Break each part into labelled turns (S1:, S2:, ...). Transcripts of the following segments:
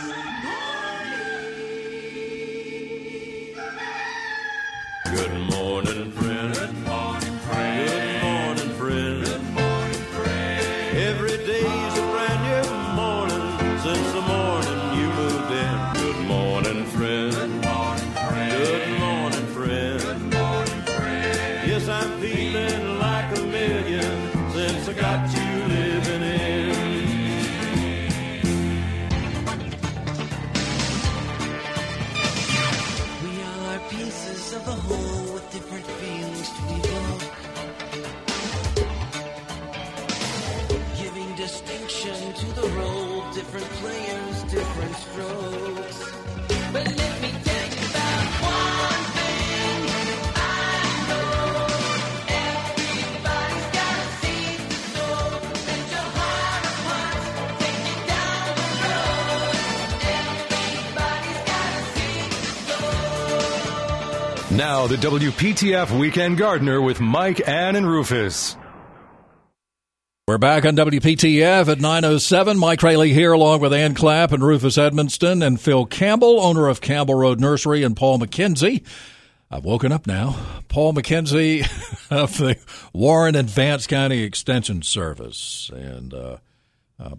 S1: Good
S2: Now, the WPTF Weekend Gardener with Mike, Ann, and Rufus.
S3: We're back on WPTF at 907. Mike Raley here along with Ann Clapp and Rufus Edmisten and Phil Campbell, owner of Campbell Road Nursery, and Paul McKenzie. I've woken up now. Paul McKenzie of the Warren and Vance County Extension Service. And uh, uh,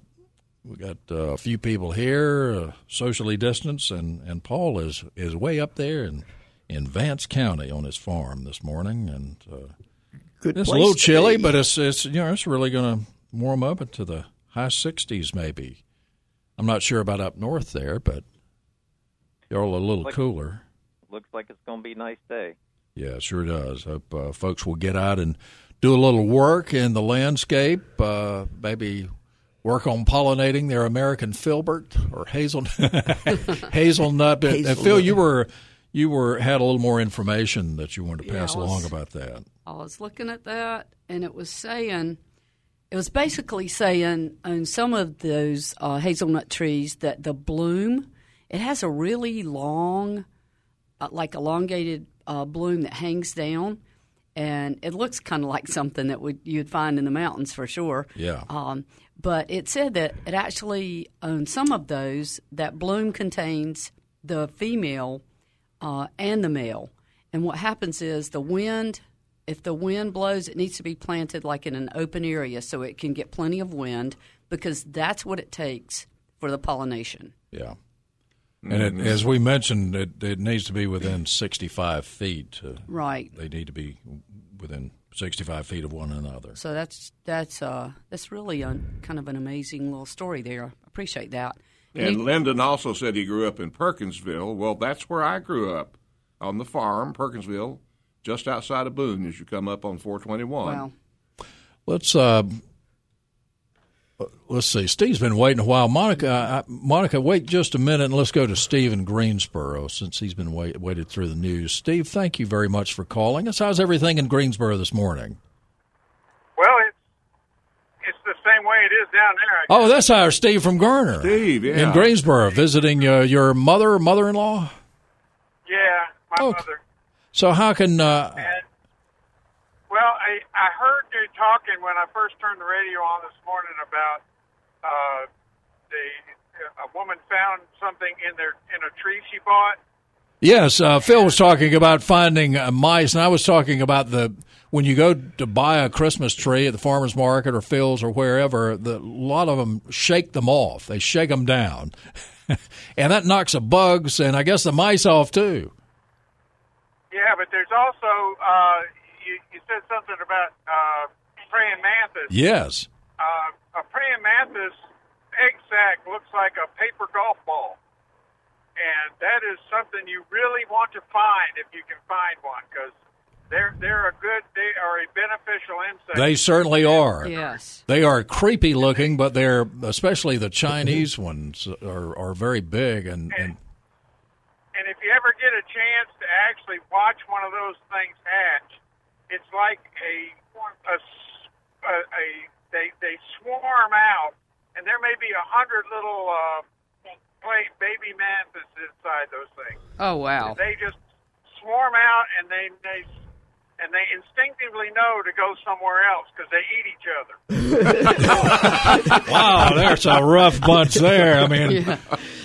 S3: we got uh, a few people here, uh, socially distanced, and, and Paul is, is way up there in, in Vance County on his farm this morning. And uh,
S4: Good
S3: it's a little chilly,
S4: be.
S3: but it's it's you know it's really going to warm up into the high sixties maybe. I'm not sure about up north there, but y'all a little
S5: Like-
S3: cooler.
S5: Looks like it's going to be a nice day.
S3: Yeah, it sure does. Hope uh, folks will get out and do a little work in the landscape. Uh, maybe work on pollinating their American filbert or hazel hazelnut. Uh, Phil, you were you were had a little more information that you wanted to pass
S6: I was-
S3: along about that.
S6: I was looking at that, and it was saying, it was basically saying on some of those uh, hazelnut trees that the bloom, it has a really long, uh, like elongated uh, bloom that hangs down, and it looks kind of like something that would you'd find in the mountains for sure.
S3: Yeah.
S6: Um, but it said that it actually on some of those that bloom contains the female uh, and the male. And what happens is the wind, if the wind blows, it needs to be planted like in an open area so it can get plenty of wind because that's what it takes for the pollination.
S3: Yeah. And it, as we mentioned, it, it needs to be within 65 feet. To,
S6: Right.
S3: They need to be within 65 feet of one another.
S6: So that's that's uh, that's really a, kind of an amazing little story there. I appreciate that.
S7: And
S6: you-
S7: Lyndon also said he grew up in Perkinsville. Well, that's where I grew up on the farm, Perkinsville, just outside of Boone as you come up on 421.
S6: well,
S3: Let's uh, let's see. Steve's been waiting a while. Monica, I, Monica, wait just a minute, and let's go to Steve in Greensboro since he's been wait, waited through the news. Steve, thank you very much for calling us. How's everything in Greensboro this morning?
S8: Well, it's it's the same way it is down there.
S3: Oh, that's our Steve from Garner.
S7: Steve, yeah.
S3: in Greensboro, visiting uh, your mother, mother-in-law.
S8: Yeah, my
S3: Oh.
S8: mother.
S3: So how can uh,
S8: And well, I I heard you talking when I first turned the radio on this morning about uh, the a woman found something in their in a tree she bought.
S3: Yes, uh, Phil was talking about finding uh, mice, and I was talking about the when you go to buy a Christmas tree at the farmers market or Phil's or wherever. The, a lot of them shake them off; they shake them down, and that knocks the bugs and I guess the mice off too.
S8: Yeah, but there's also uh, you you said something about uh, praying mantis.
S3: Yes,
S8: Uh, a praying mantis egg sac looks like a paper golf ball. And that is something you really want to find if you can find one because they're they're a good they are a beneficial insect.
S3: they certainly are.
S6: yes.
S3: They are creepy looking, but they're especially the Chinese ones are are very big and. and
S8: and if you ever get a chance to actually watch one of those things hatch, it's like a a a they they swarm out, and there may be a hundred little uh, play, baby mantis inside those things.
S6: Oh wow.
S8: They just swarm out, and they they and they instinctively know to go somewhere else because they eat each other.
S3: Wow, there's a rough bunch there. I mean,
S6: Yeah.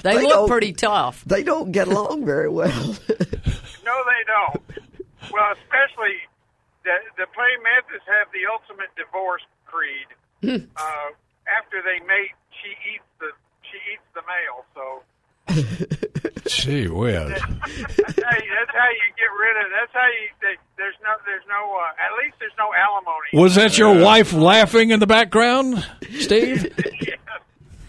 S6: They,
S4: They
S6: look pretty tough.
S4: They don't get along very well.
S8: No, they don't. Well, especially the the praying mantis have the ultimate divorce creed. uh, after they mate, she eats the she eats the male. So
S3: gee whiz.
S8: that's how you, that's how you get rid of. That's how you. They, there's no there's no. Uh, at least there's no alimony.
S3: Was that your wife laughing in the background, Steve?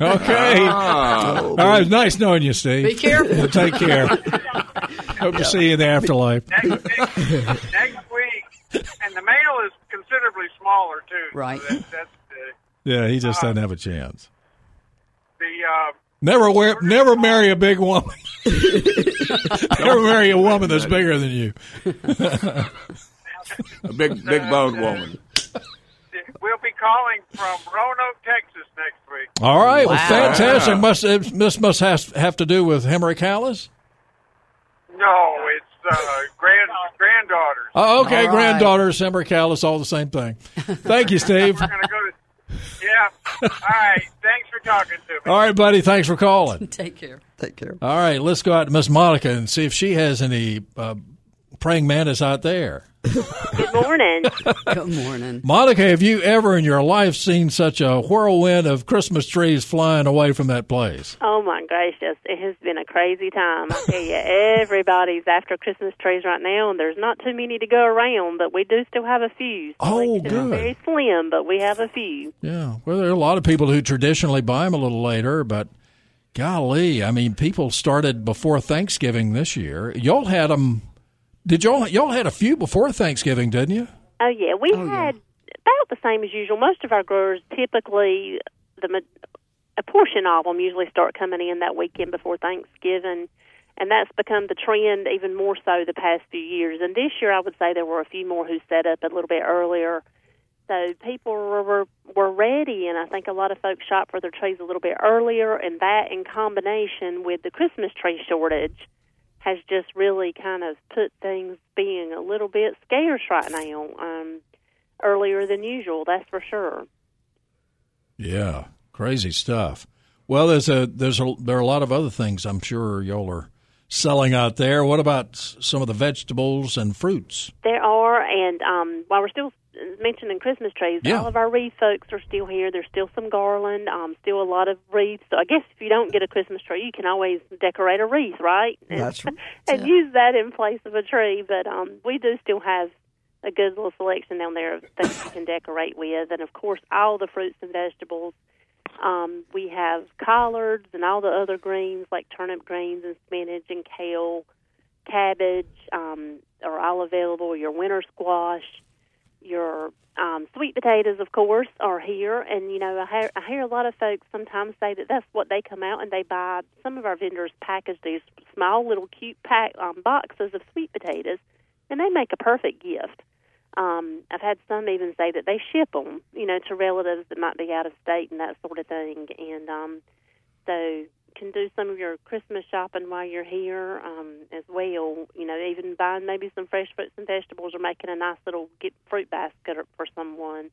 S3: Okay.
S7: Ah,
S3: All right, nice knowing you, Steve.
S6: Be careful.
S3: Take care. Hope to see you in the afterlife.
S8: next, next, next week, and the male is considerably smaller too. so
S6: Right.
S8: that, that's the
S3: Yeah, he just doesn't have a chance.
S8: the. Uh,
S3: Never wear, never marry a big woman. never marry a woman that's bigger than you.
S7: a big big boned woman.
S8: We'll be calling from Roanoke, Texas next week.
S3: All right, well,
S6: Wow.
S3: fantastic. Must this must has, have to do with Hemorrhage Callis?
S8: No, it's uh, grand granddaughters.
S3: Oh, okay,
S6: All right.
S3: granddaughters, Hemorrhage Callis, all the same thing. Thank you, Steve.
S8: We're gonna go to. Yeah. All right. Thanks for talking to me.
S3: All right, buddy. Thanks for calling.
S6: Take care.
S4: Take care.
S3: All right, let's go out to Miss Monica and see if she has any uh, praying mantis out there.
S9: Good morning.
S6: Good morning.
S3: Monica, have you ever in your life seen such a whirlwind of Christmas trees flying away from that place?
S9: oh my gracious, it has been a crazy time. I tell you, everybody's after Christmas trees right now, and there's not too many to go around, but we do still have a few.
S3: Oh,
S9: Selection
S3: good.
S9: Very slim, but we have a few.
S3: Yeah, well, there are a lot of people who traditionally buy them a little later, but golly, I mean, people started before Thanksgiving this year. Y'all had them. Did y'all y'all had a few before Thanksgiving, didn't you?
S9: Oh yeah, we oh, had about the same as usual. Most of our growers typically the a portion of them usually start coming in that weekend before Thanksgiving, and that's become the trend even more so the past few years. And this year, I would say there were a few more who set up a little bit earlier. So people were, were were ready, and I think a lot of folks shop for their trees a little bit earlier, and that in combination with the Christmas tree shortage has just really kind of put things being a little bit scarce right now, um, earlier than usual. That's for sure.
S3: Yeah, crazy stuff. Well, there's a there's a there are a lot of other things I'm sure y'all are selling out there. What about some of the vegetables and fruits?
S9: There are, and um, while we're still mentioning Christmas trees,
S3: Yeah.
S9: all of our wreath folks are still here. There's still some garland, um, still a lot of wreaths. So I guess if you don't get a Christmas tree, you can always decorate a wreath, right? And,
S4: That's right.
S9: and
S4: Yeah.
S9: use that in place of a tree. But um, we do still have a good little selection down there of things you can decorate with, and of course, all the fruits and vegetables. Um, we have collards and all the other greens like turnip greens and spinach and kale, cabbage um, are all available. Your winter squash, your um, sweet potatoes, of course, are here. And you know, I hear, I hear a lot of folks sometimes say that that's what they come out and they buy. Some of our vendors package these small little cute pack um, boxes of sweet potatoes, and they make a perfect gift. Um, I've had some even say that they ship them, you know, to relatives that might be out of state and that sort of thing. And um, so can do some of your Christmas shopping while you're here um, as well. You know, even buying maybe some fresh fruits and vegetables or making a nice little get fruit basket for someone.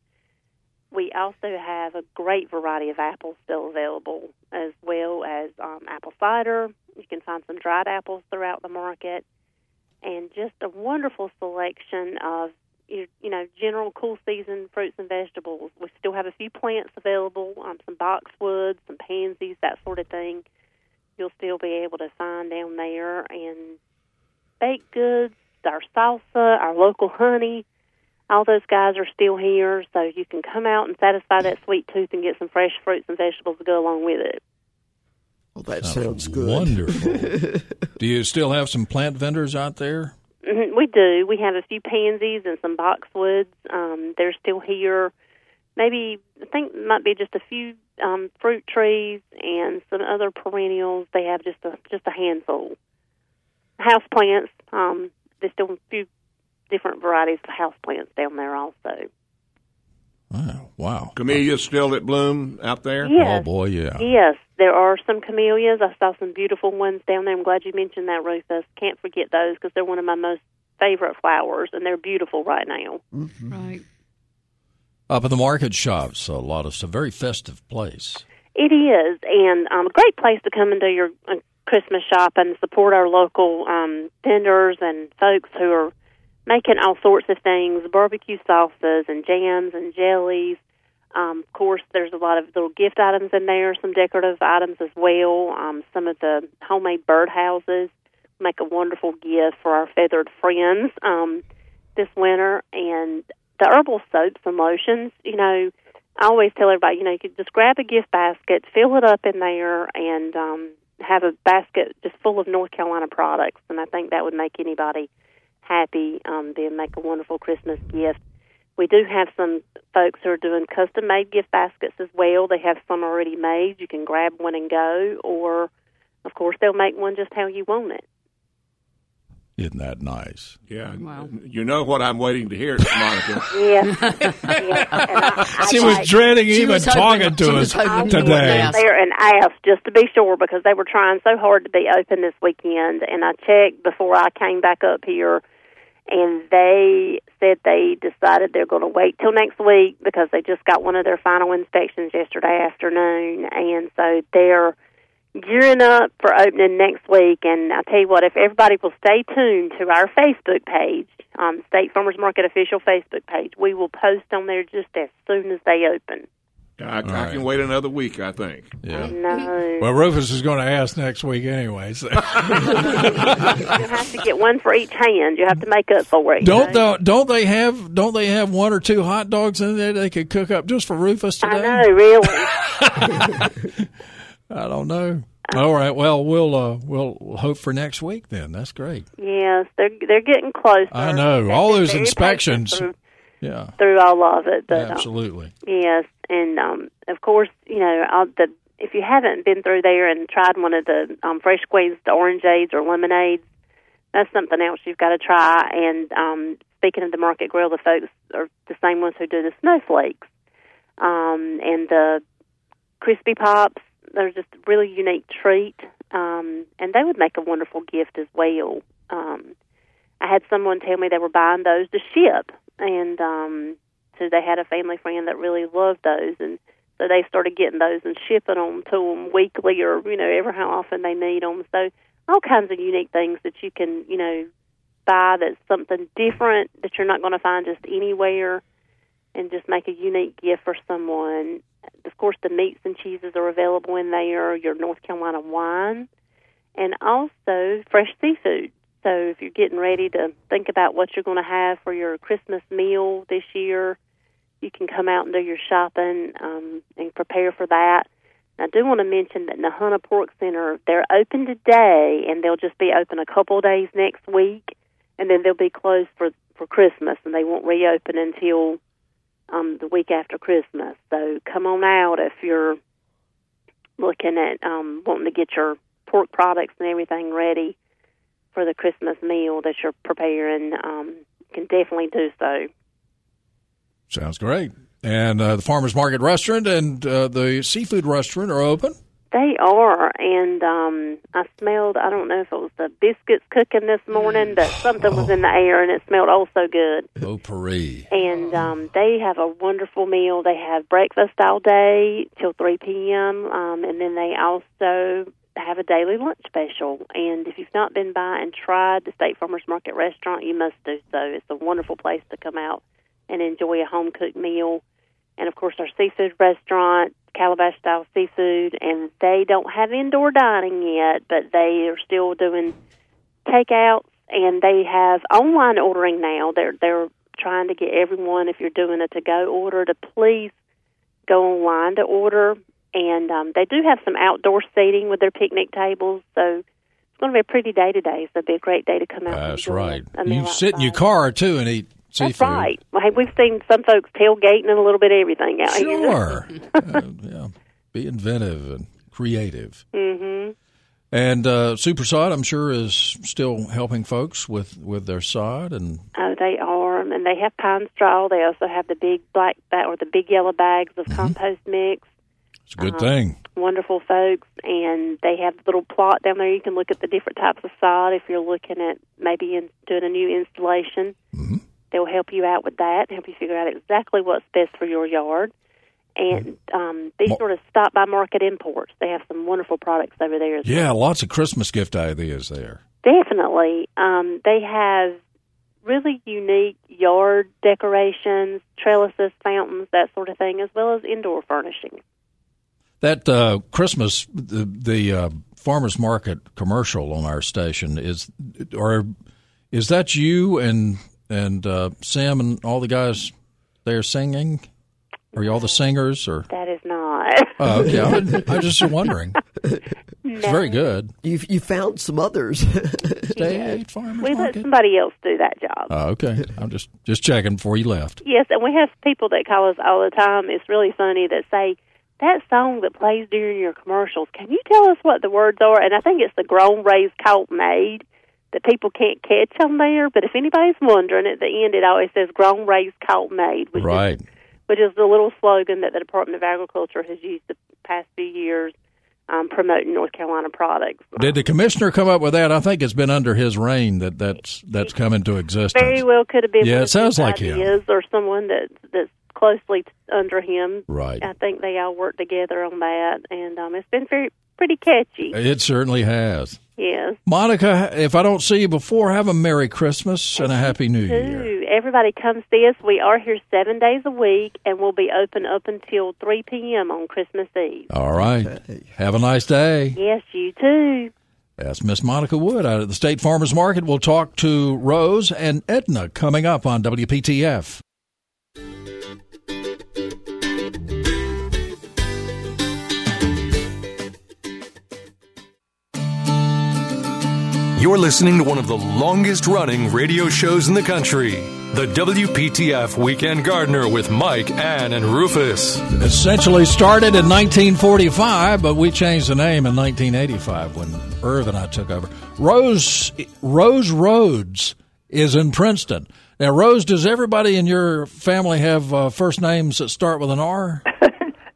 S9: We also have a great variety of apples still available, as well as um, apple cider. You can find some dried apples throughout the market, and just a wonderful selection of you you know general cool season fruits and vegetables. We still have a few plants available, um, some boxwoods, some pansies, that sort of thing. You'll still be able to find down there, and baked goods, our salsa, our local honey. All those guys are still here, so you can come out and satisfy that sweet tooth and get some fresh fruits and vegetables to go along with it.
S4: Well, that sounds good.
S3: Wonderful. Do you still have some plant vendors out there?
S9: We do. We have a few pansies and some boxwoods. Um, they're still here. Maybe I think might be just a few um, fruit trees and some other perennials. They have just a just a handful. House plants. Um, there's still a few different varieties of house plants down there also.
S3: Oh, wow.
S7: Camellias still at bloom out there?
S9: Yes.
S3: Oh boy, yeah.
S9: Yes, there are some camellias. I saw some beautiful ones down there. I'm glad you mentioned that, Rufus. Can't forget those because they're one of my most favorite flowers, and they're beautiful right now.
S6: Right.
S3: Up in the market shops, a lot of it's a very festive place.
S9: It is, and um, a great place to come and do your uh, Christmas shop and support our local um, vendors and folks who are making all sorts of things, barbecue sauces and jams and jellies. Um, of course, there's a lot of little gift items in there, some decorative items as well. Um, some of the homemade birdhouses make a wonderful gift for our feathered friends um, this winter. And the herbal soaps and lotions, you know, I always tell everybody, you know, you could just grab a gift basket, fill it up in there, and um, have a basket just full of North Carolina products. And I think that would make anybody happy. Um, then make a wonderful Christmas gift. We do have some folks who are doing custom made gift baskets as well. They have some already made. You can grab one and go, or of course they'll make one just how you want it.
S3: Isn't that nice?
S7: Yeah.
S6: Wow.
S7: You know what I'm waiting to hear, Monica.
S9: Yeah, yeah. I, I
S3: She was
S9: like-
S3: dreading
S6: She
S3: even
S6: was
S3: talking
S6: she
S3: to us today.
S6: wouldn't
S9: went
S6: ask.
S9: there and asked just to be sure because they were trying so hard to be open this weekend. And I checked before I came back up here, and they said they decided they're going to wait till next week because they just got one of their final inspections yesterday afternoon, and so they're gearing up for opening next week. And I tell you what, if everybody will stay tuned to our Facebook page, um, State Farmers Market official Facebook page, we will post on there just as soon as they open.
S7: I, I
S3: right.
S7: can wait another week, I think.
S3: Yeah.
S9: No.
S3: Well, Rufus is going to ask next week anyway. So.
S9: you have to get one for each hand. You have to make up for it.
S3: don't
S9: know?
S3: the, don't they have don't they have one or two hot dogs in there they could cook up just for Rufus today?
S9: I know, really.
S3: I don't know. All right. Well, we'll uh, we'll hope for next week then. That's great.
S9: yes, they're they're getting closer.
S3: I know.
S9: They've
S3: All those
S9: very
S3: inspections. Yeah.
S9: through, all of it, but um,
S3: Absolutely.
S9: yes, and um, of course, you know, all the if you haven't been through there and tried one of the um, fresh squeezed orangeades or lemonades, that's something else you've got to try. And um, speaking of the Market Grill, the folks are the same ones who do the snowflakes um, and the crispy pops. They're just a really unique treat, um, and they would make a wonderful gift as well. Um, I had someone tell me they were buying those to ship, and um, so they had a family friend that really loved those, and so they started getting those and shipping them to them weekly or you know ever how often they need them. So all kinds of unique things that you can you know buy that's something different that you're not going to find just anywhere, and just make a unique gift for someone. Of course, the meats and cheeses are available in there. Your North Carolina wine, and also fresh seafood. So if you're getting ready to think about what you're going to have for your Christmas meal this year, you can come out and do your shopping um, and prepare for that. I do want to mention that Nahunta Pork Center, they're open today, and they'll just be open a couple of days next week, and then they'll be closed for for Christmas, and they won't reopen until um, the week after Christmas. So come on out if you're looking at um, wanting to get your pork products and everything ready for the Christmas meal that you're preparing. Um, can definitely do so.
S3: Sounds great. And uh, the farmers market restaurant and uh, the seafood restaurant are open.
S9: They are, and um, I smelled. I don't know if it was the biscuits cooking this morning, but something was in the air, and it smelled oh so good.
S3: Oh, Paris.
S9: And um, they have a wonderful meal. They have breakfast all day till three p.m., um, and then they also have a daily lunch special. And if you've not been by and tried the State Farmers Market restaurant, you must do so. It's a wonderful place to come out and enjoy a home cooked meal. And of course, our seafood restaurant, Calabash style seafood, and they don't have indoor dining yet, but they are still doing takeouts, and they have online ordering now. They're they're trying to get everyone, if you're doing a to go order, to please go online to order. And um, they do have some outdoor seating with their picnic tables, so it's going to be a pretty day today. So it'll be a great day to come out.
S3: That's right. You sit in your car too and eat seafood.
S9: That's right. Well, hey, we've seen some folks tailgating and a little bit of everything out here.
S3: Sure. uh, yeah. Be inventive and creative.
S9: Mm-hmm.
S3: And uh, Super Sod, I'm sure, is still helping folks with, with their sod. And
S9: Oh, they are, and they have pine straw. They also have the big black bag or the big yellow bags
S3: Mm-hmm.
S9: of compost mix.
S3: It's a good
S9: Uh,
S3: thing.
S9: wonderful folks, and they have a little plot down there. You can look at the different types of sod if you're looking at maybe in, doing a new installation.
S3: Mm-hmm.
S9: They'll help you out with that, help you figure out exactly what's best for your yard. And um, sure to stop by Market Imports. They have some wonderful products over there. As
S3: Yeah, lots of Christmas gift ideas there.
S9: Definitely. Um, they have really unique yard decorations, trellises, fountains, that sort of thing, as well as indoor furnishings.
S3: That uh, Christmas, the, the uh, farmers market commercial on our station is, or is that you and and uh, Sam and all the guys there singing? Are you all the singers or?
S9: That is not.
S3: Oh, okay, I, I was just wondering. It's very good.
S4: You you found some others.
S3: State farmers
S9: we let somebody else do that job.
S3: Oh, okay, I'm just just checking before you left.
S9: Yes, and we have people that call us all the time. It's really funny that say that song that plays during your commercials. Can you tell us what the words are? And I think it's the grown, raised, caught, made that people can't catch on there. But if anybody's wondering, at the end it always says grown, raised, caught, made, which
S3: Right.
S9: is which is the little slogan that the Department of Agriculture has used the past few years um, promoting North Carolina products.
S3: Did the commissioner come up with that? I think it's been under his reign that that's that's come into existence.
S9: Very well could have been.
S3: Yeah, it sounds like him.
S9: or someone that that's closely under him.
S3: Right.
S9: I think they all work together on that, and um, it's been very pretty catchy.
S3: It certainly has.
S9: Yes.
S3: Monica, if I don't see you before, have a Merry Christmas and a Happy New Year.
S9: Everybody come see us. We are here seven days a week, and we'll be open up until three p.m. on Christmas Eve.
S3: All right. Have a nice day.
S9: Yes, you too.
S3: That's Miss Monica Wood out at the State Farmers Market. We'll talk to Rose and Edna coming up on WPTF.
S2: You're listening to one of the longest running radio shows in the country. The WPTF Weekend Gardener with Mike, Ann, and Rufus.
S3: Essentially started in 1945, but we changed the name in 1985 when Irv and I took over. Rose Rose Rhodes is in Princeton. Now, Rose, does everybody in your family have uh, first names that start with an R?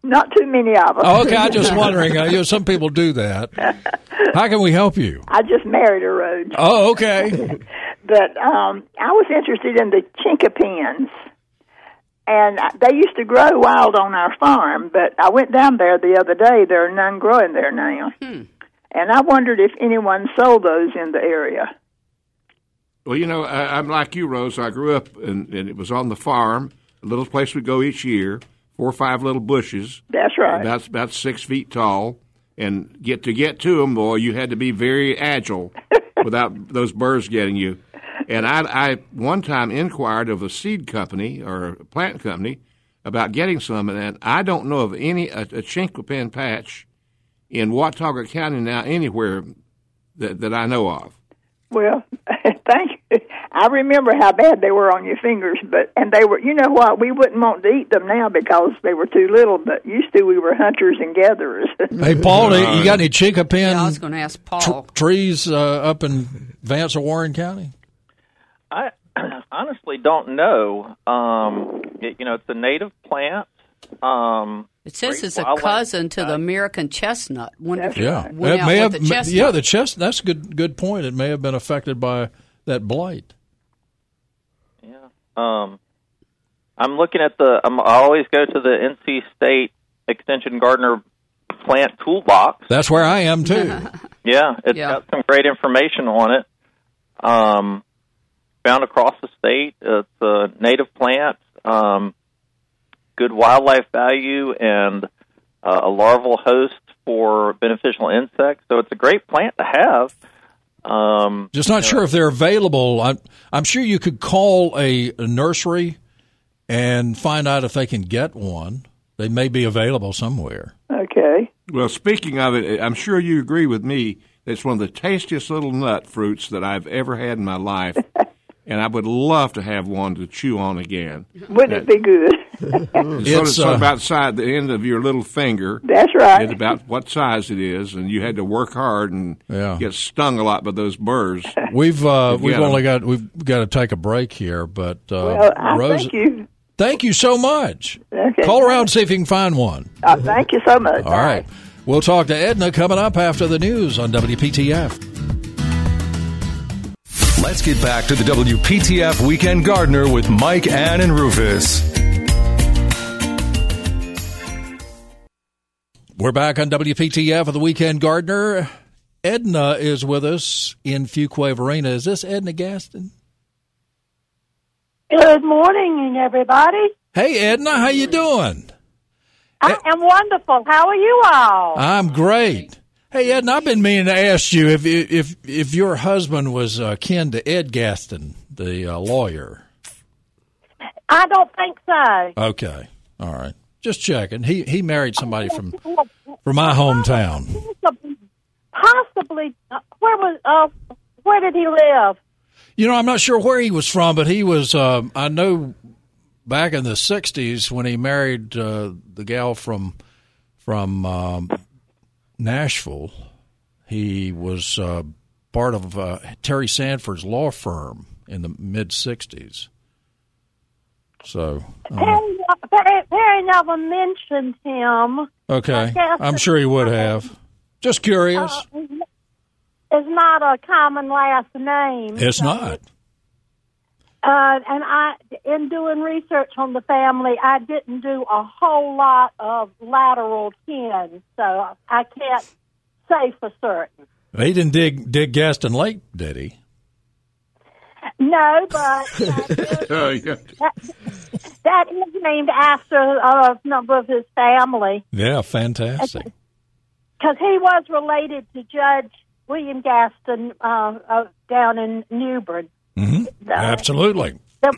S10: Not too many of them.
S3: Oh, okay, I'm just wondering. Uh, you know, some people do that. How can we help you?
S10: I just married a road.
S3: Oh, okay.
S10: But um, I was interested in the chinkapins. And they used to grow wild on our farm, but I went down there the other day. There are none growing there now. And I wondered if anyone sold those in the area.
S7: Well, you know, I, I'm like you, Rose. I grew up, and, and it was on the farm, a little place we go each year, four or five little bushes.
S10: That's right.
S7: About about six feet tall, and get to get to them, boy, you had to be very agile without those birds getting you. And I, I one time inquired of a seed company or a plant company about getting some, and I don't know of any a, a chinkapin patch in Watauga County now anywhere that that I know of.
S10: Well, thank you. I remember how bad they were on your fingers, but and they were. You know what? We wouldn't want to eat them now because they were too little. But used to, we were hunters and gatherers.
S3: Hey, Paul, do you got any chinkapin
S6: Yeah, I was going to ask Paul.
S3: tr- trees uh, up in Vance or Warren County?
S5: I honestly don't know. Um, it, you know, it's a native plant. Um,
S6: It says it's a cousin to the American chestnut. Wonder if
S3: Yeah,
S6: it went
S3: it
S6: out
S3: may have.
S6: the chestnut.
S3: Yeah, the chest. That's a good. Good point. It may have been affected by that blight.
S5: Yeah. Um, I'm looking at the. I'm, I always go to the NC State Extension Gardener Plant Toolbox.
S3: That's where I am too.
S5: Yeah, it's
S6: Yeah.
S5: got some great information on it. Um, found across the state. It's a native plant, um, good wildlife value, and uh, a larval host for beneficial insects. So it's a great plant to have. Um,
S3: Just not sure if they're available. I'm, I'm sure you could call a, a nursery and find out if they can get one. They may be available somewhere.
S10: okay.
S7: Well, speaking of it, I'm sure you agree with me. It's one of the tastiest little nut fruits that I've ever had in my life, and I would love to have one to chew on again.
S10: Wouldn't it be good?
S7: It's, sort of,
S3: It's,
S7: sort of about the side, the end of your little finger.
S10: That's right.
S7: It's about what size it is, and you had to work hard and
S3: Yeah.
S7: get stung a lot by those burrs.
S3: We've uh, we've
S7: got 'em.
S3: only got we've got to take a break here, but uh,
S10: well, I
S3: Rose,
S10: thank you.
S3: thank you so much.
S10: Okay.
S3: Call around and see if you can find one.
S10: Uh, thank you so much.
S3: All right. We'll talk to Edna coming up after the news on WPTF.
S2: Let's get back to the WPTF Weekend Gardener with Mike, Ann, and Rufus.
S3: We're back on WPTF with the Weekend Gardener. Edna is with us in Fuquay-Varina. Is this Edna Gaston?
S11: Good morning, everybody.
S3: Hey, Edna, how you doing?
S11: I am wonderful. How are you all?
S3: I'm great. Hey, Edna, I've been meaning to ask you if if if your husband was uh, kin to Ed Gaston, the uh, lawyer.
S11: I don't think so.
S3: Okay, all right. Just checking. He he married somebody from from my hometown.
S11: Possibly. uh, Where was? Uh, where did he live?
S3: You know, I'm not sure where he was from, but he was. Uh, I know back in the '60s when he married uh, the gal from from um, Nashville. He was uh, part of uh, Terry Sanford's law firm in the mid '60s. So,
S11: Perry, Perry, Perry never mentioned him.
S3: okay, I'm sure he would have. Just curious.
S11: Uh, it's not a common last name.
S3: It's
S11: so-
S3: not.
S11: Uh, and I, in doing research on the family, I didn't do a whole lot of lateral kin, so I can't say for certain.
S3: He didn't dig dig Gaston Lake, did he?
S11: No, but uh,
S7: Oh, yeah.
S11: that, that is named after a number of his family
S3: Yeah, fantastic.
S11: because he was related to Judge William Gaston uh, uh, down in New
S3: Bern. Absolutely.
S11: There,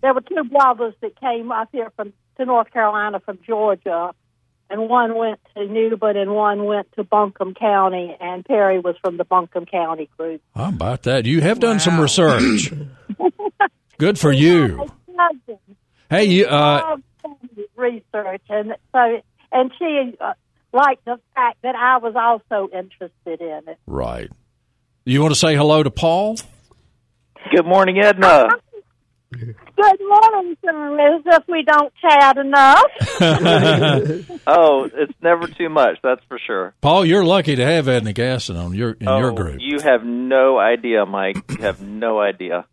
S11: there were two brothers that came up here from to North Carolina from Georgia, and one went to New Bern and one went to Buncombe County, and Perry was from the Buncombe County group.
S3: How about that? You have done some research. Good for you. Hey, you, uh,
S11: research, and so and she uh, liked the fact that I was also interested in it.
S3: right. You want to say hello to Paul?
S5: Good morning, Edna.
S11: Good morning, sir. As if we don't chat enough.
S5: oh, it's never too much, that's for sure.
S3: Paul, you're lucky to have Edna Gaston on your in your
S5: Oh,
S3: group.
S5: You have no idea, Mike. You have no idea.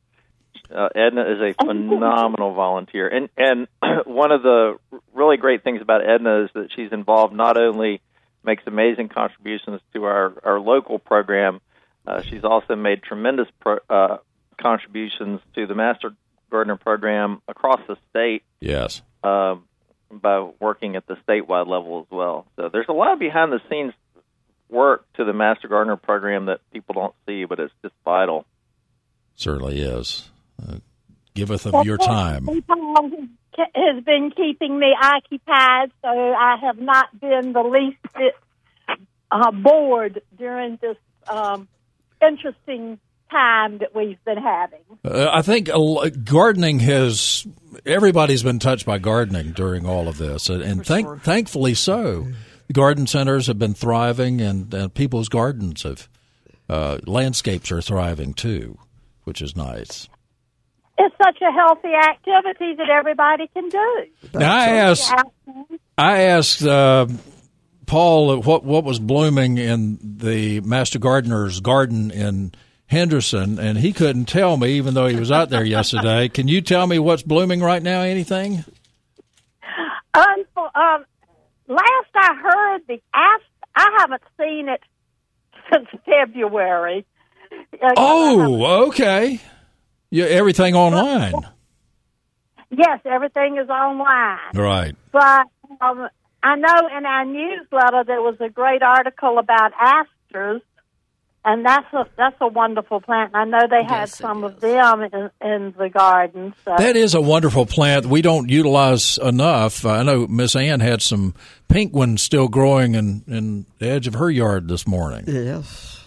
S5: Uh, Edna is a phenomenal volunteer, and and one of the really great things about Edna is that she's involved. Not only makes amazing contributions to our our local program, uh, she's also made tremendous pro, uh, contributions to the Master Gardener program across the state
S3: Yes.
S5: um, by working at the statewide level as well. So there's a lot of behind the scenes work to the Master Gardener program that people don't see, but it's just vital.
S3: Certainly is. Uh, giveth of your time.
S11: Has been keeping me occupied, so I have not been the least bit uh, bored during this um, interesting time that we've been having.
S3: Uh, I think gardening has everybody's been touched by gardening during all of this, and, and thank, thankfully so. Garden centers have been thriving, and, and people's gardens have uh, landscapes are thriving too, which is nice.
S11: It's such a healthy activity that everybody can do.
S3: Now I asked, I asked uh, Paul what what was blooming in the Master Gardener's garden in Henderson, and he couldn't tell me, even though he was out there yesterday. Can you tell me what's blooming right now? Anything?
S11: Um, um, last I heard, the ast- I haven't seen it since February. Uh,
S3: Oh, okay. Yeah, everything online.
S11: yes, everything is online.
S3: Right.
S11: But um, I know in our newsletter there was a great article about asters, and that's a that's a wonderful plant. I know they had some of them in, in the garden. So
S3: That is a wonderful plant we don't utilize enough. Uh, I know Miss Ann had some pink ones still growing in, in the edge of her yard this morning.
S4: Yes.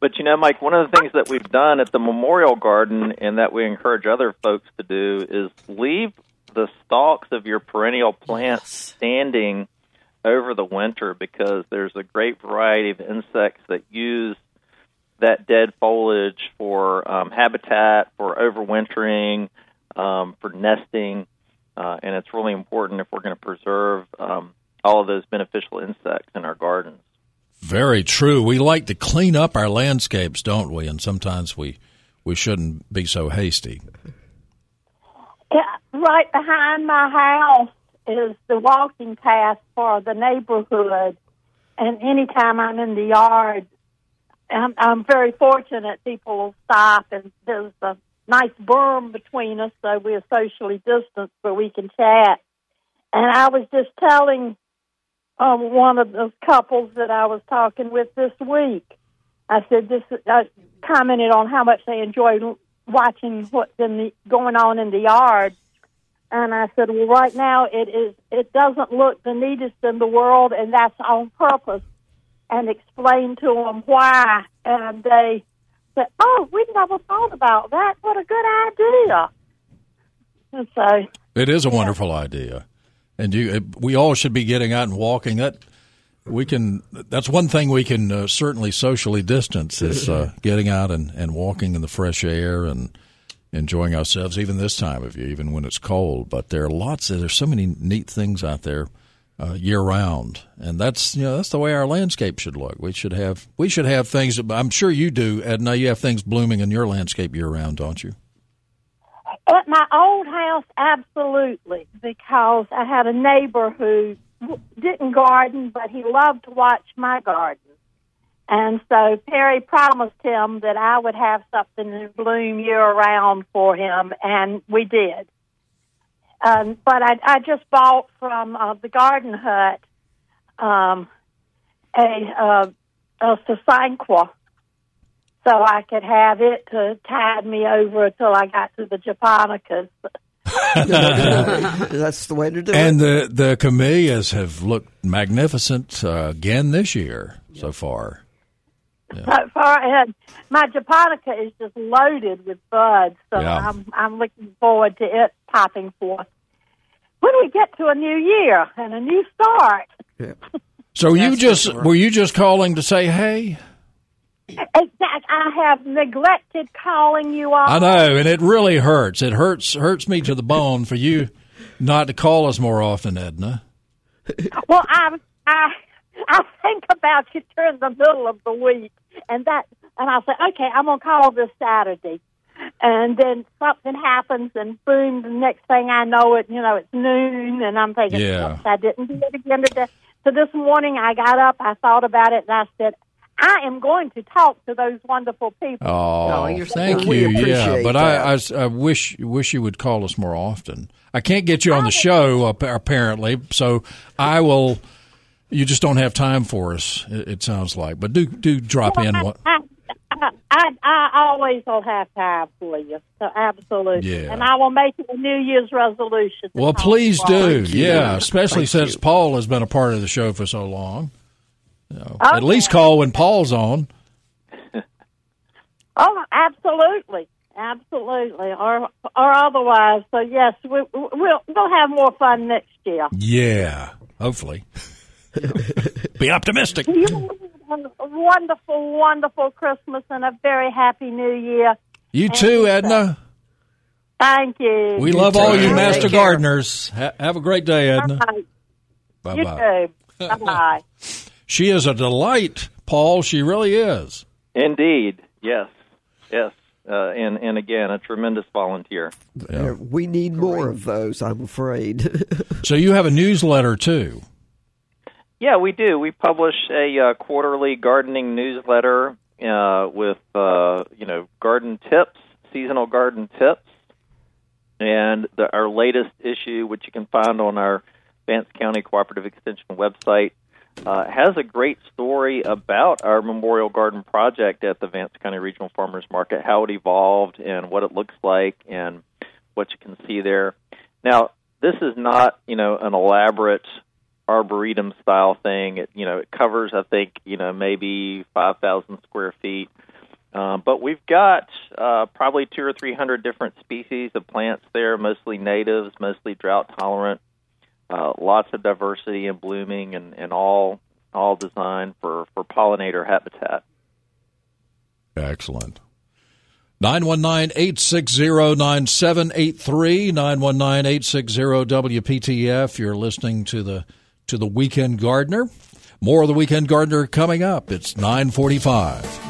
S5: But you know, Mike, one of the things that we've done at the Memorial Garden and that we encourage other folks to do is leave the stalks of your perennial plants standing over the winter because there's a great variety of insects that use that dead foliage for um, habitat, for overwintering, um, for nesting, uh, and it's really important if we're going to preserve um, all of those beneficial insects in our gardens.
S3: Very true. We like to clean up our landscapes, don't we? And sometimes we we shouldn't be so hasty.
S11: Yeah, right behind my house is the walking path for the neighborhood, and anytime I'm in the yard, I'm, I'm very fortunate. People will stop, and there's a nice berm between us, so we're socially distanced, but we can chat. And I was just telling um, one of those couples that I was talking with this week. I said this. I commented on how much they enjoyed watching what's in the going on in the yard, and I said, well, right now it is. It doesn't look the neatest in the world, and that's on purpose. And explained to them why, and they said, "Oh, we never thought about that. What a good idea!" And so
S3: It is a wonderful idea, and you we all should be getting out and walking. That we can. That's one thing we can uh, certainly socially distance is uh, getting out and, and walking in the fresh air and enjoying ourselves. Even this time of year, even when it's cold. But there are lots. There's so many neat things out there uh, year round, and that's you know that's the way our landscape should look. We should have we should have things. That, I'm sure you do, Edna. You have things blooming in your landscape year round, don't you?
S11: At my old house, absolutely, because I had a neighbor who didn't garden, but he loved to watch my garden. And so Perry promised him that I would have something in bloom year round for him, and we did. Um, but I, I just bought from uh, the Garden Hut um, a, uh, a Sasanqua so I could have it to tide me over until I got to the Japonicas.
S4: That's the way to do
S3: And
S4: it.
S3: the the camellias have looked magnificent uh, again this year so far.
S11: So far ahead, my Japonica is just loaded with buds, so
S3: Yeah.
S11: I'm I'm looking forward to it popping forth. When we get to a new year and a new start,
S3: So you just
S11: sure.
S3: were you just calling to say hey?
S11: exact, I have neglected calling you all.
S3: I know, and it really hurts. It hurts hurts me to the bone for you not to call us more often, Edna.
S11: Well, I I I think about you during the middle of the week, and that, and I say, okay, I'm gonna call this Saturday, and then something happens, and boom, the next thing I know, it you know it's noon, and I'm thinking,
S3: Yeah.
S11: I didn't do it again today. So this morning, I got up, I thought about it, and I said. I am going to talk to those wonderful people.
S3: Oh, thank
S4: We
S3: you. Yeah,
S4: appreciate
S3: but I, I, wish wish you would call us more often. I can't get you on the show apparently, so I will. You just don't have time for us. It, it sounds like, but do do drop in. What,
S11: I, I, I, I always will have time for you. So absolutely.
S3: Yeah.
S11: And I will make it a New Year's resolution.
S3: well, please do. Yeah, especially since Paul has been a part of the show for so long. You know, At least call when Paul's on.
S11: Oh, absolutely, absolutely, or or otherwise. So yes, we, we'll we'll have more fun next year.
S3: Yeah, hopefully. Be optimistic.
S11: You have a wonderful, wonderful Christmas and a very happy New Year.
S3: You
S11: And,
S3: too, Edna.
S11: Thank you.
S3: We love all you
S11: Take
S3: master
S11: care.
S3: gardeners. Ha- have a great day, Edna.
S11: Bye.
S3: Bye
S11: You
S3: bye.
S11: too. Bye bye.
S3: She is a delight, Paul. She really is.
S5: Indeed, yes, yes, uh, and and again, a tremendous volunteer.
S4: Uh, We need more of those, I'm afraid.
S3: So you have a newsletter too.
S5: Yeah, we do. We publish a uh, quarterly gardening newsletter uh, with uh, you know garden tips, seasonal garden tips, and the, our latest issue, which you can find on our Vance County Cooperative Extension website, uh, has a great story about our Memorial Garden project at the Vance County Regional Farmers Market, how it evolved and what it looks like, and what you can see there. Now, this is not you know an elaborate arboretum style thing. It you know it covers I think you know maybe five thousand square feet. Um, but we've got uh, probably two or three hundred different species of plants there, mostly natives, mostly drought tolerant. Uh, lots of diversity and blooming, and, and all all designed for, for pollinator habitat.
S3: Excellent. 919-860-9783, 919-860-WPTF. You're listening to the to the Weekend Gardener. More of the Weekend Gardener coming up. It's 945.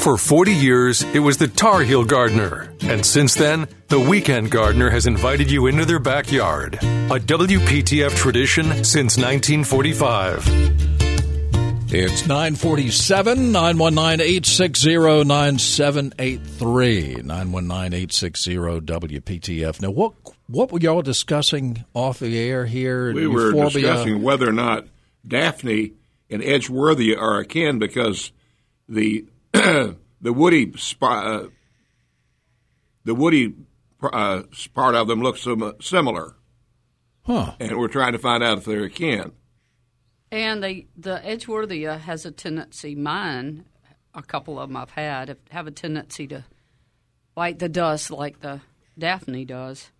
S2: For 40 years, it was the Tar Heel Gardener. And since then, the Weekend Gardener has invited you into their backyard. A WPTF tradition since 1945.
S3: It's 947 919 860 9783. 919 860 WPTF. Now, what what were y'all discussing off the air here?
S7: We were
S3: Euphorbia?
S7: discussing whether or not Daphne and Edgeworthia are akin because the the woody spot, uh, the woody uh, part of them looks sim- similar,
S3: huh?
S7: And we're trying to find out if they're akin.
S6: And they, the Edgeworthia has a tendency, mine, a couple of them I've had, have a tendency to bite the dust like the Daphne does.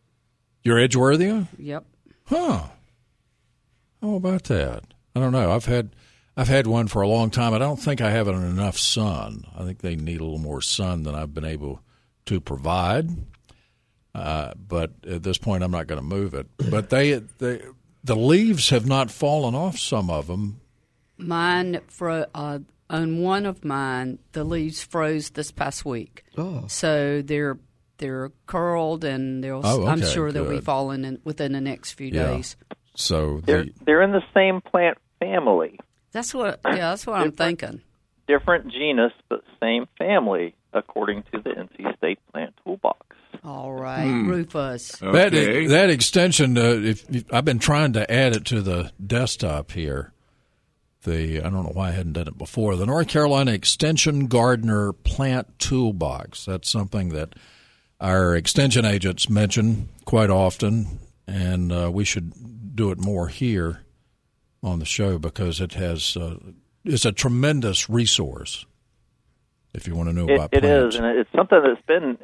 S3: Your Edgeworthia?
S6: Yep.
S3: Huh. How about that? I don't know. I've had I've had one for a long time. I don't think I have enough sun. I think they need a little more sun than I've been able to provide. Uh, but at this point, I'm not going to move it. But they, they the leaves have not fallen off. Some of them.
S6: Mine fro- uh, on one of mine, the leaves froze this past week.
S4: Oh.
S6: So they're they're curled and they'll.
S3: Oh,
S6: I'm
S3: okay,
S6: sure they'll be falling in, within the next few
S3: Yeah.
S6: days.
S3: So
S5: They're
S3: the,
S5: they're in the same plant family,
S6: That's what. Yeah, that's what I'm thinking.
S5: different genus but same family, according to the NC State Plant Toolbox.
S6: All right,
S3: Hmm.
S6: Rufus.
S3: that that extension, uh, if, if I've been trying to add it to the desktop here. The I don't know why I hadn't done it before. The North Carolina Extension Gardener Plant Toolbox. That's something that our extension agents mention quite often, and uh, we should do it more here on the show because it has uh, it's a tremendous resource. If you want to know
S5: It,
S3: about
S5: it
S3: plants,
S5: is, and it's something that's been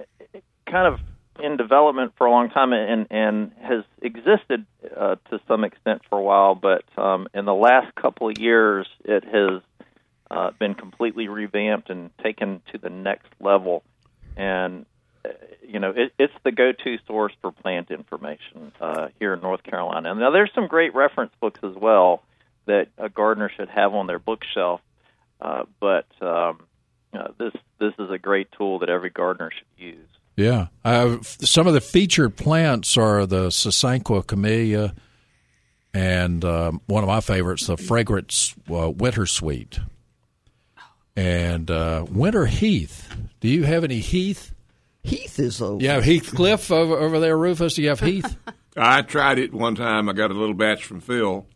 S5: kind of in development for a long time and and has existed uh, to some extent for a while. But um, in the last couple of years, it has uh, been completely revamped and taken to the next level. And uh, you know, it, it's the go-to source for plant information uh, here in North Carolina. And now there's some great reference books as well that a gardener should have on their bookshelf. Uh, but um, this this is a great tool that every gardener should use.
S3: Yeah, uh, f- some of the featured plants are the Sasanqua camellia, and um, one of my favorites, the fragrant uh, winter sweet, and uh, winter heath. Do you have any heath?
S4: Heath is over.
S3: You have Heathcliff over over there, Rufus. Do you have heath?
S7: I tried it one time. I got a little batch from Phil,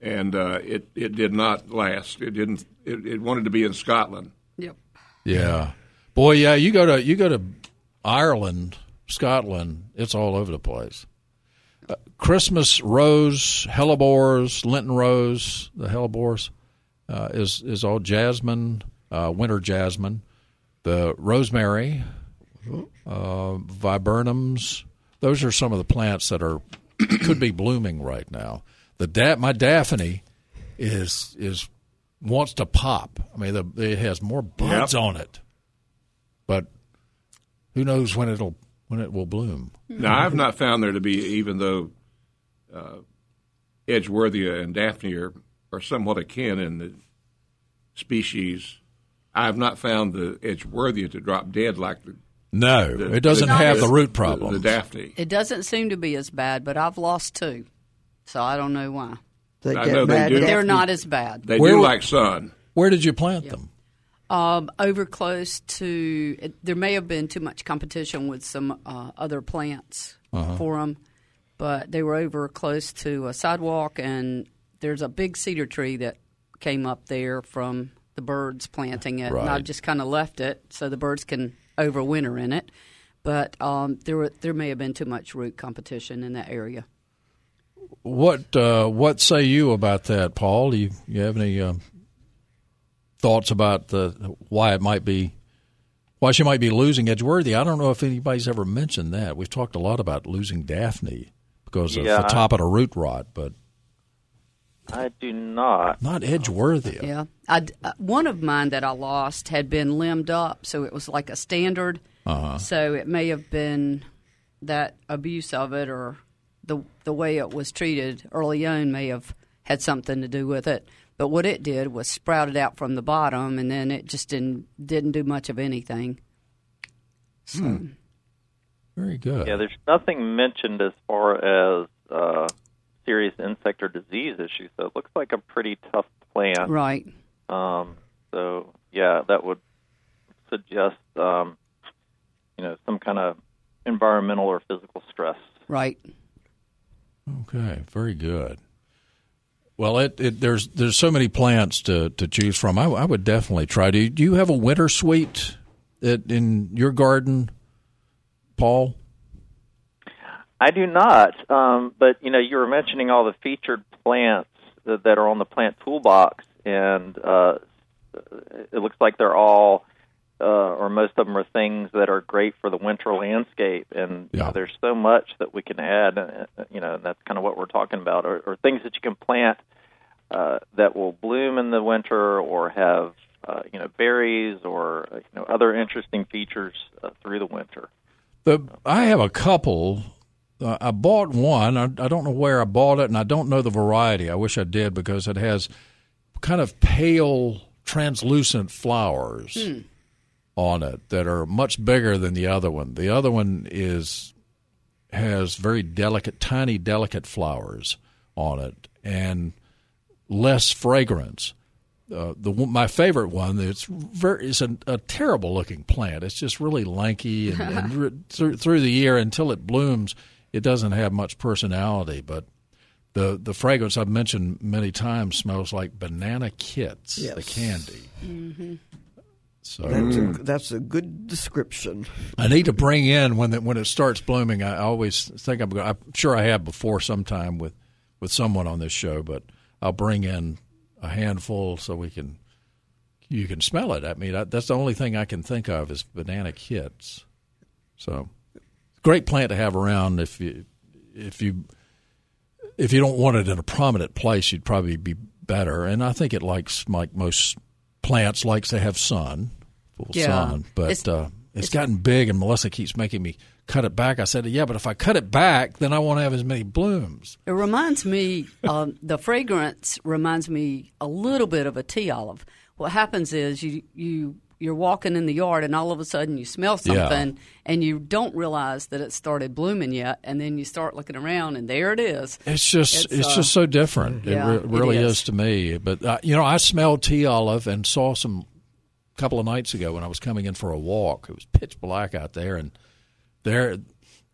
S7: and uh, it it did not last. It didn't. It, it wanted to be in Scotland.
S6: Yep.
S3: yeah, boy, yeah. You go to you go to Ireland, Scotland. It's all over the place. Uh, Christmas rose, hellebores, Lenten rose, the hellebores uh, is is all jasmine, uh, winter jasmine, the rosemary, uh, viburnums. Those are some of the plants that are could be blooming right now. The da- my daphne is is wants to pop. I mean, the, it has more buds
S7: Yep.
S3: on it, but who knows when it'll when it will bloom?
S7: Now, I've not found there to be, even though uh, Edgeworthia and Daphne are, are somewhat akin in the species, I have not found the Edgeworthia to drop dead like the.
S3: No,
S7: the-
S3: it doesn't
S7: the-
S3: have the root problem.
S7: The,
S3: problems.
S7: Daphne.
S6: It doesn't seem to be as bad, but I've lost two, so I don't know why.
S4: They
S7: I
S4: get
S7: know they do.
S6: They're not as bad.
S7: They
S3: Where-
S7: do like sun.
S3: Where did you plant them?
S6: Um, over close to, it, there may have been too much competition with some uh, other plants
S3: Uh-huh.
S6: for them, but they were over close to a sidewalk, and there's a big cedar tree that came up there from the birds planting it, and I just kind of left it so the birds can overwinter in it. But um, there were, there may have been too much root competition in that area.
S3: What uh, what say you about that, Paul? Do you, you have any um, thoughts about the why it might be why she might be losing Edgeworthia? I don't know if anybody's ever mentioned that. We've talked a lot about losing Daphne because of the top of the root rot, but
S5: I do not.
S3: Not Edgeworthia.
S6: Yeah, I d uh, one of mine that I lost had been limbed up, so it was like a standard.
S3: Uh-huh.
S6: So it may have been that abuse of it, or the the way it was treated early on may have had something to do with it. But what it did was sprouted out from the bottom, and then it just didn't didn't do much of anything. So
S3: Hmm. Very good.
S5: Yeah, there's nothing mentioned as far as uh, serious insect or disease issues, so it looks like a pretty tough plant.
S6: right,
S5: Um, so yeah, that would suggest um, you know some kind of environmental or physical stress.
S6: right.
S3: Okay, very good. Well, it, it there's there's so many plants to, to choose from. I, I would definitely try. Do you, do you have a winter sweet at, in your garden, Paul?
S5: I do not, um, but you know, you were mentioning all the featured plants that, that are on the plant toolbox, and uh, it looks like they're all, uh, or most of them, are things that are great for the winter landscape. And you know, there's so much that we can add. uh, You know, and that's kind of what we're talking about, or, or things that you can plant uh, that will bloom in the winter, or have uh, you know berries, or uh, you know other interesting features uh, through the winter.
S3: The I have a couple. Uh, I bought one. I, I don't know where I bought it, and I don't know the variety. I wish I did because it has kind of pale, translucent flowers
S6: Hmm.
S3: On it that are much bigger than the other one. The other one is has very delicate, tiny, delicate flowers on it, and less fragrance. Uh, the my favorite one it's very it's a, a terrible looking plant. It's just really lanky and, and through, through the year until it blooms, it doesn't have much personality. But the the fragrance I've mentioned many times smells like banana kits, the candy.
S6: Mm-hmm.
S3: So
S4: That's, a, that's a good description.
S3: I need to bring in when it, when it starts blooming. I always think I'm. I'm sure I have before sometime with with someone on this show, but I'll bring in a handful so we can you can smell it. I mean, I, that's the only thing I can think of is banana kits. So, great plant to have around if you if you if you don't want it in a prominent place, you'd probably be better. And I think it likes like most plants likes to have sun, full
S6: Yeah.
S3: sun. But
S6: It's-
S3: uh, it's
S6: it's-
S3: gotten big, and Melissa keeps making me cut it back. I said, "Yeah, but if I cut it back, then I won't have as many blooms."
S6: It reminds me, um, the fragrance reminds me a little bit of a tea olive. What happens is you you you're walking in the yard and all of a sudden you smell
S3: Yeah.
S6: something and you don't realize that it started blooming yet, and then you start looking around and there it is.
S3: It's just it's,
S6: uh,
S3: just so different.
S6: yeah,
S3: it
S6: it
S3: re- really
S6: is.
S3: is. to me. But uh, you know, I smelled tea olive and saw some a couple of nights ago when I was coming in for a walk. It was pitch black out there, and there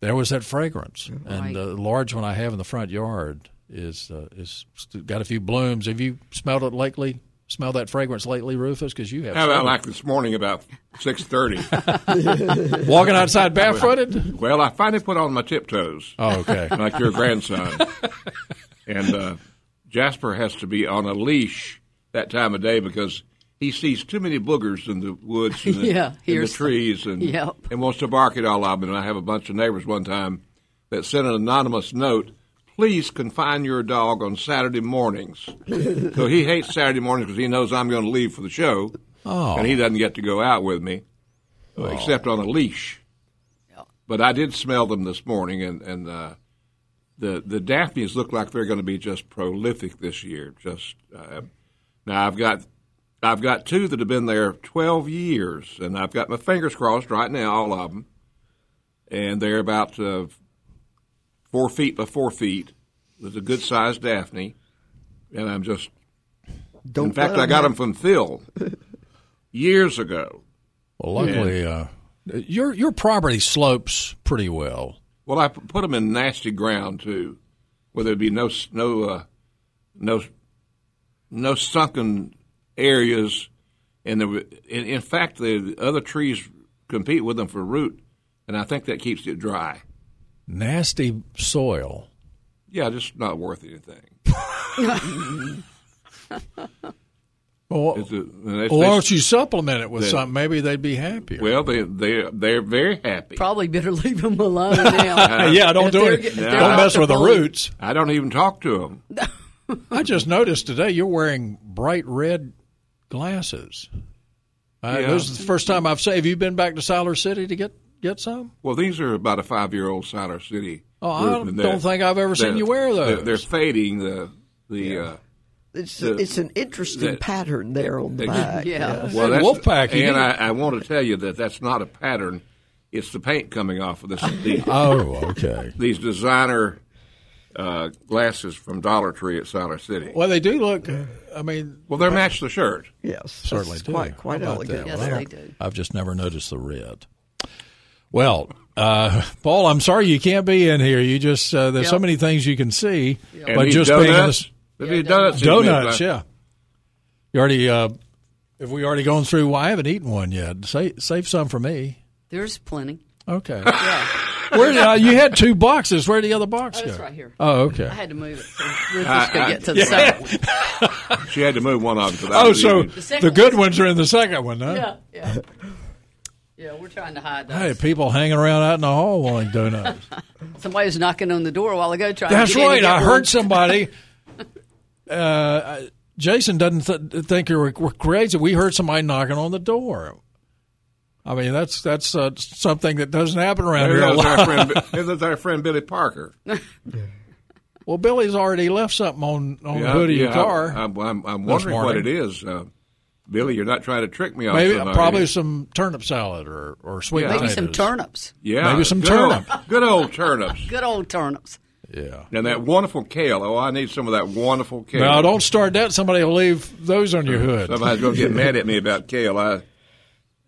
S3: there was that fragrance.
S6: Right.
S3: And the large one I have in the front yard is uh, is got a few blooms. Have you smelled it lately? Smelled that fragrance lately, Rufus? Because you have.
S7: How about
S3: smelled
S7: like this morning about six thirty?
S3: walking outside barefooted?
S7: Well, I finally put on my tiptoes.
S3: Oh, okay.
S7: like your grandson. and uh, Jasper has to be on a leash that time of day because he sees too many boogers in the woods and the,
S6: Yeah,
S7: in the trees and,
S6: Yep.
S7: and wants to bark at all of them. And I have a bunch of neighbors one time that sent an anonymous note. Please confine your dog on Saturday mornings. so he hates Saturday mornings because he knows I'm going to leave for the show,
S3: Oh.
S7: and he doesn't get to go out with me, uh, except on a leash. But I did smell them this morning, and and uh, the the daphnes look like they're going to be just prolific this year. Just uh, now, I've got I've got two that have been there twelve years, and I've got my fingers crossed right now, all of them, and they're about uh, four feet by four feet. It's a good sized daphne, and I'm just.
S4: Don't
S7: in fact, I got them from Phil years ago.
S3: Well, luckily, uh, your your property slopes pretty well.
S7: Well, I put them in nasty ground too, where there'd be no s- no uh, no no sunken areas, and there, were- in, in fact, the other trees compete with them for root, and I think that keeps it dry.
S3: Nasty soil.
S7: Yeah, just not worth anything.
S3: Well,
S7: It's a- they-
S3: why don't you supplement it with
S7: they-
S3: something? Maybe they'd be happier.
S7: Well, they they they're very happy.
S6: Probably better leave them alone now.
S3: yeah, don't do it.
S6: Get,
S7: no,
S3: don't mess with the
S6: bloom.
S3: roots.
S7: I don't even talk to them.
S3: I just noticed today you're wearing bright red glasses. Uh,
S7: Yeah.
S3: This is the first time I've seen. Have you been back to Siler City to get get some?
S7: Well, these are about a five-year-old Siler City.
S3: Oh, I don't- don't think I've ever seen you wear those.
S7: They're, they're fading. The the uh,
S4: It's
S7: the-
S4: it's an interesting
S7: the-
S4: pattern there on the
S7: Ex-
S4: back.
S6: Yeah.
S7: well, that's,
S3: Wolfpack,
S7: and I, I want to tell you that that's not a pattern. It's the paint coming off of this. These,
S3: Oh, okay.
S7: these designer uh, glasses from Dollar Tree at Siler City.
S3: Well, they do look. I mean,
S7: Well, they match the shirt.
S4: Yes,
S3: certainly do.
S4: quite quite elegant.
S3: that?
S6: Yes,
S3: Well,
S6: they do.
S3: I've just never noticed the red. Well, uh, Paul, I'm sorry you can't be in here. You just uh, there's so many things you can see,
S7: And
S3: but
S7: these
S3: just being in
S7: donuts.
S3: this
S7: There'll
S6: Yeah,
S7: be donuts.
S3: donuts, yeah. You already uh, have we already gone through? Well, I haven't eaten one yet. Save save some for me.
S6: There's plenty.
S3: Okay.
S6: Yeah.
S3: Where uh, you had two boxes? Where did the other box
S6: Oh,
S3: go?
S6: it's right here.
S3: Oh, okay.
S6: I had to move it so Rufus
S7: I-
S6: could
S7: I-
S6: get to the second one.
S7: She had to move one of them. 'cause I
S3: Oh, so.
S6: The
S3: the good
S6: one-
S3: ones are in the second one, huh?
S6: Yeah, yeah. Yeah, we're trying to hide those.
S3: Hey, people hanging around out in the hall wanting donuts.
S6: Somebody was knocking on the door a while ago trying
S3: That's
S6: to get in
S3: right.
S6: get
S3: I
S6: one.
S3: heard somebody. Uh, Jason doesn't th- think you're we're crazy. We heard somebody knocking on the door. I mean, that's that's uh, something that doesn't happen around
S7: There
S3: here a
S7: goes our friend. There goes our friend Billy Parker.
S3: Well, Billy's already left something on on the
S7: Yeah,
S3: hood of your
S7: yeah,
S3: car.
S7: I, am I'm, I'm wondering what it is. Uh, Billy, you're not trying to trick me off.
S3: Maybe
S7: somebody.
S3: probably some turnip salad or or sweet
S7: Yeah.
S6: Maybe some turnips.
S7: Yeah,
S3: maybe some
S7: good old- good old turnips.
S6: Good old turnips.
S3: Yeah.
S7: And that wonderful kale. Oh, I need some of that wonderful kale.
S3: Now, don't start that. Somebody will leave those on your hood.
S7: Somebody's going to get mad at me about kale. I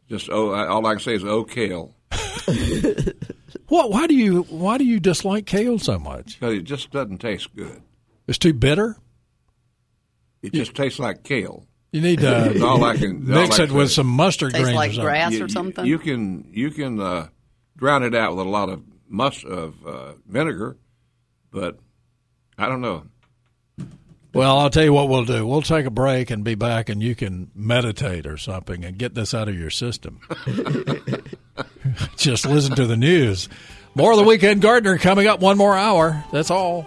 S7: just oh, I, all I can say is oh kale
S3: What? Why do you Why do you dislike kale so much?
S7: because it just doesn't taste good.
S3: It's too bitter.
S7: It just tastes like kale.
S3: You need
S7: That's
S3: to
S7: all I can
S3: mix
S7: all I
S3: it with some mustard
S6: Tastes
S3: greens.
S6: like
S3: or something.
S6: grass
S7: You-
S6: or something.
S7: You can you can uh, drown it out with a lot of must of uh, vinegar, but I don't know.
S3: Well, I'll tell you what we'll do. We'll take a break and be back, and you can meditate or something and get this out of your system. Just listen to the news. More of the Weekend Gardener coming up one more hour. That's all.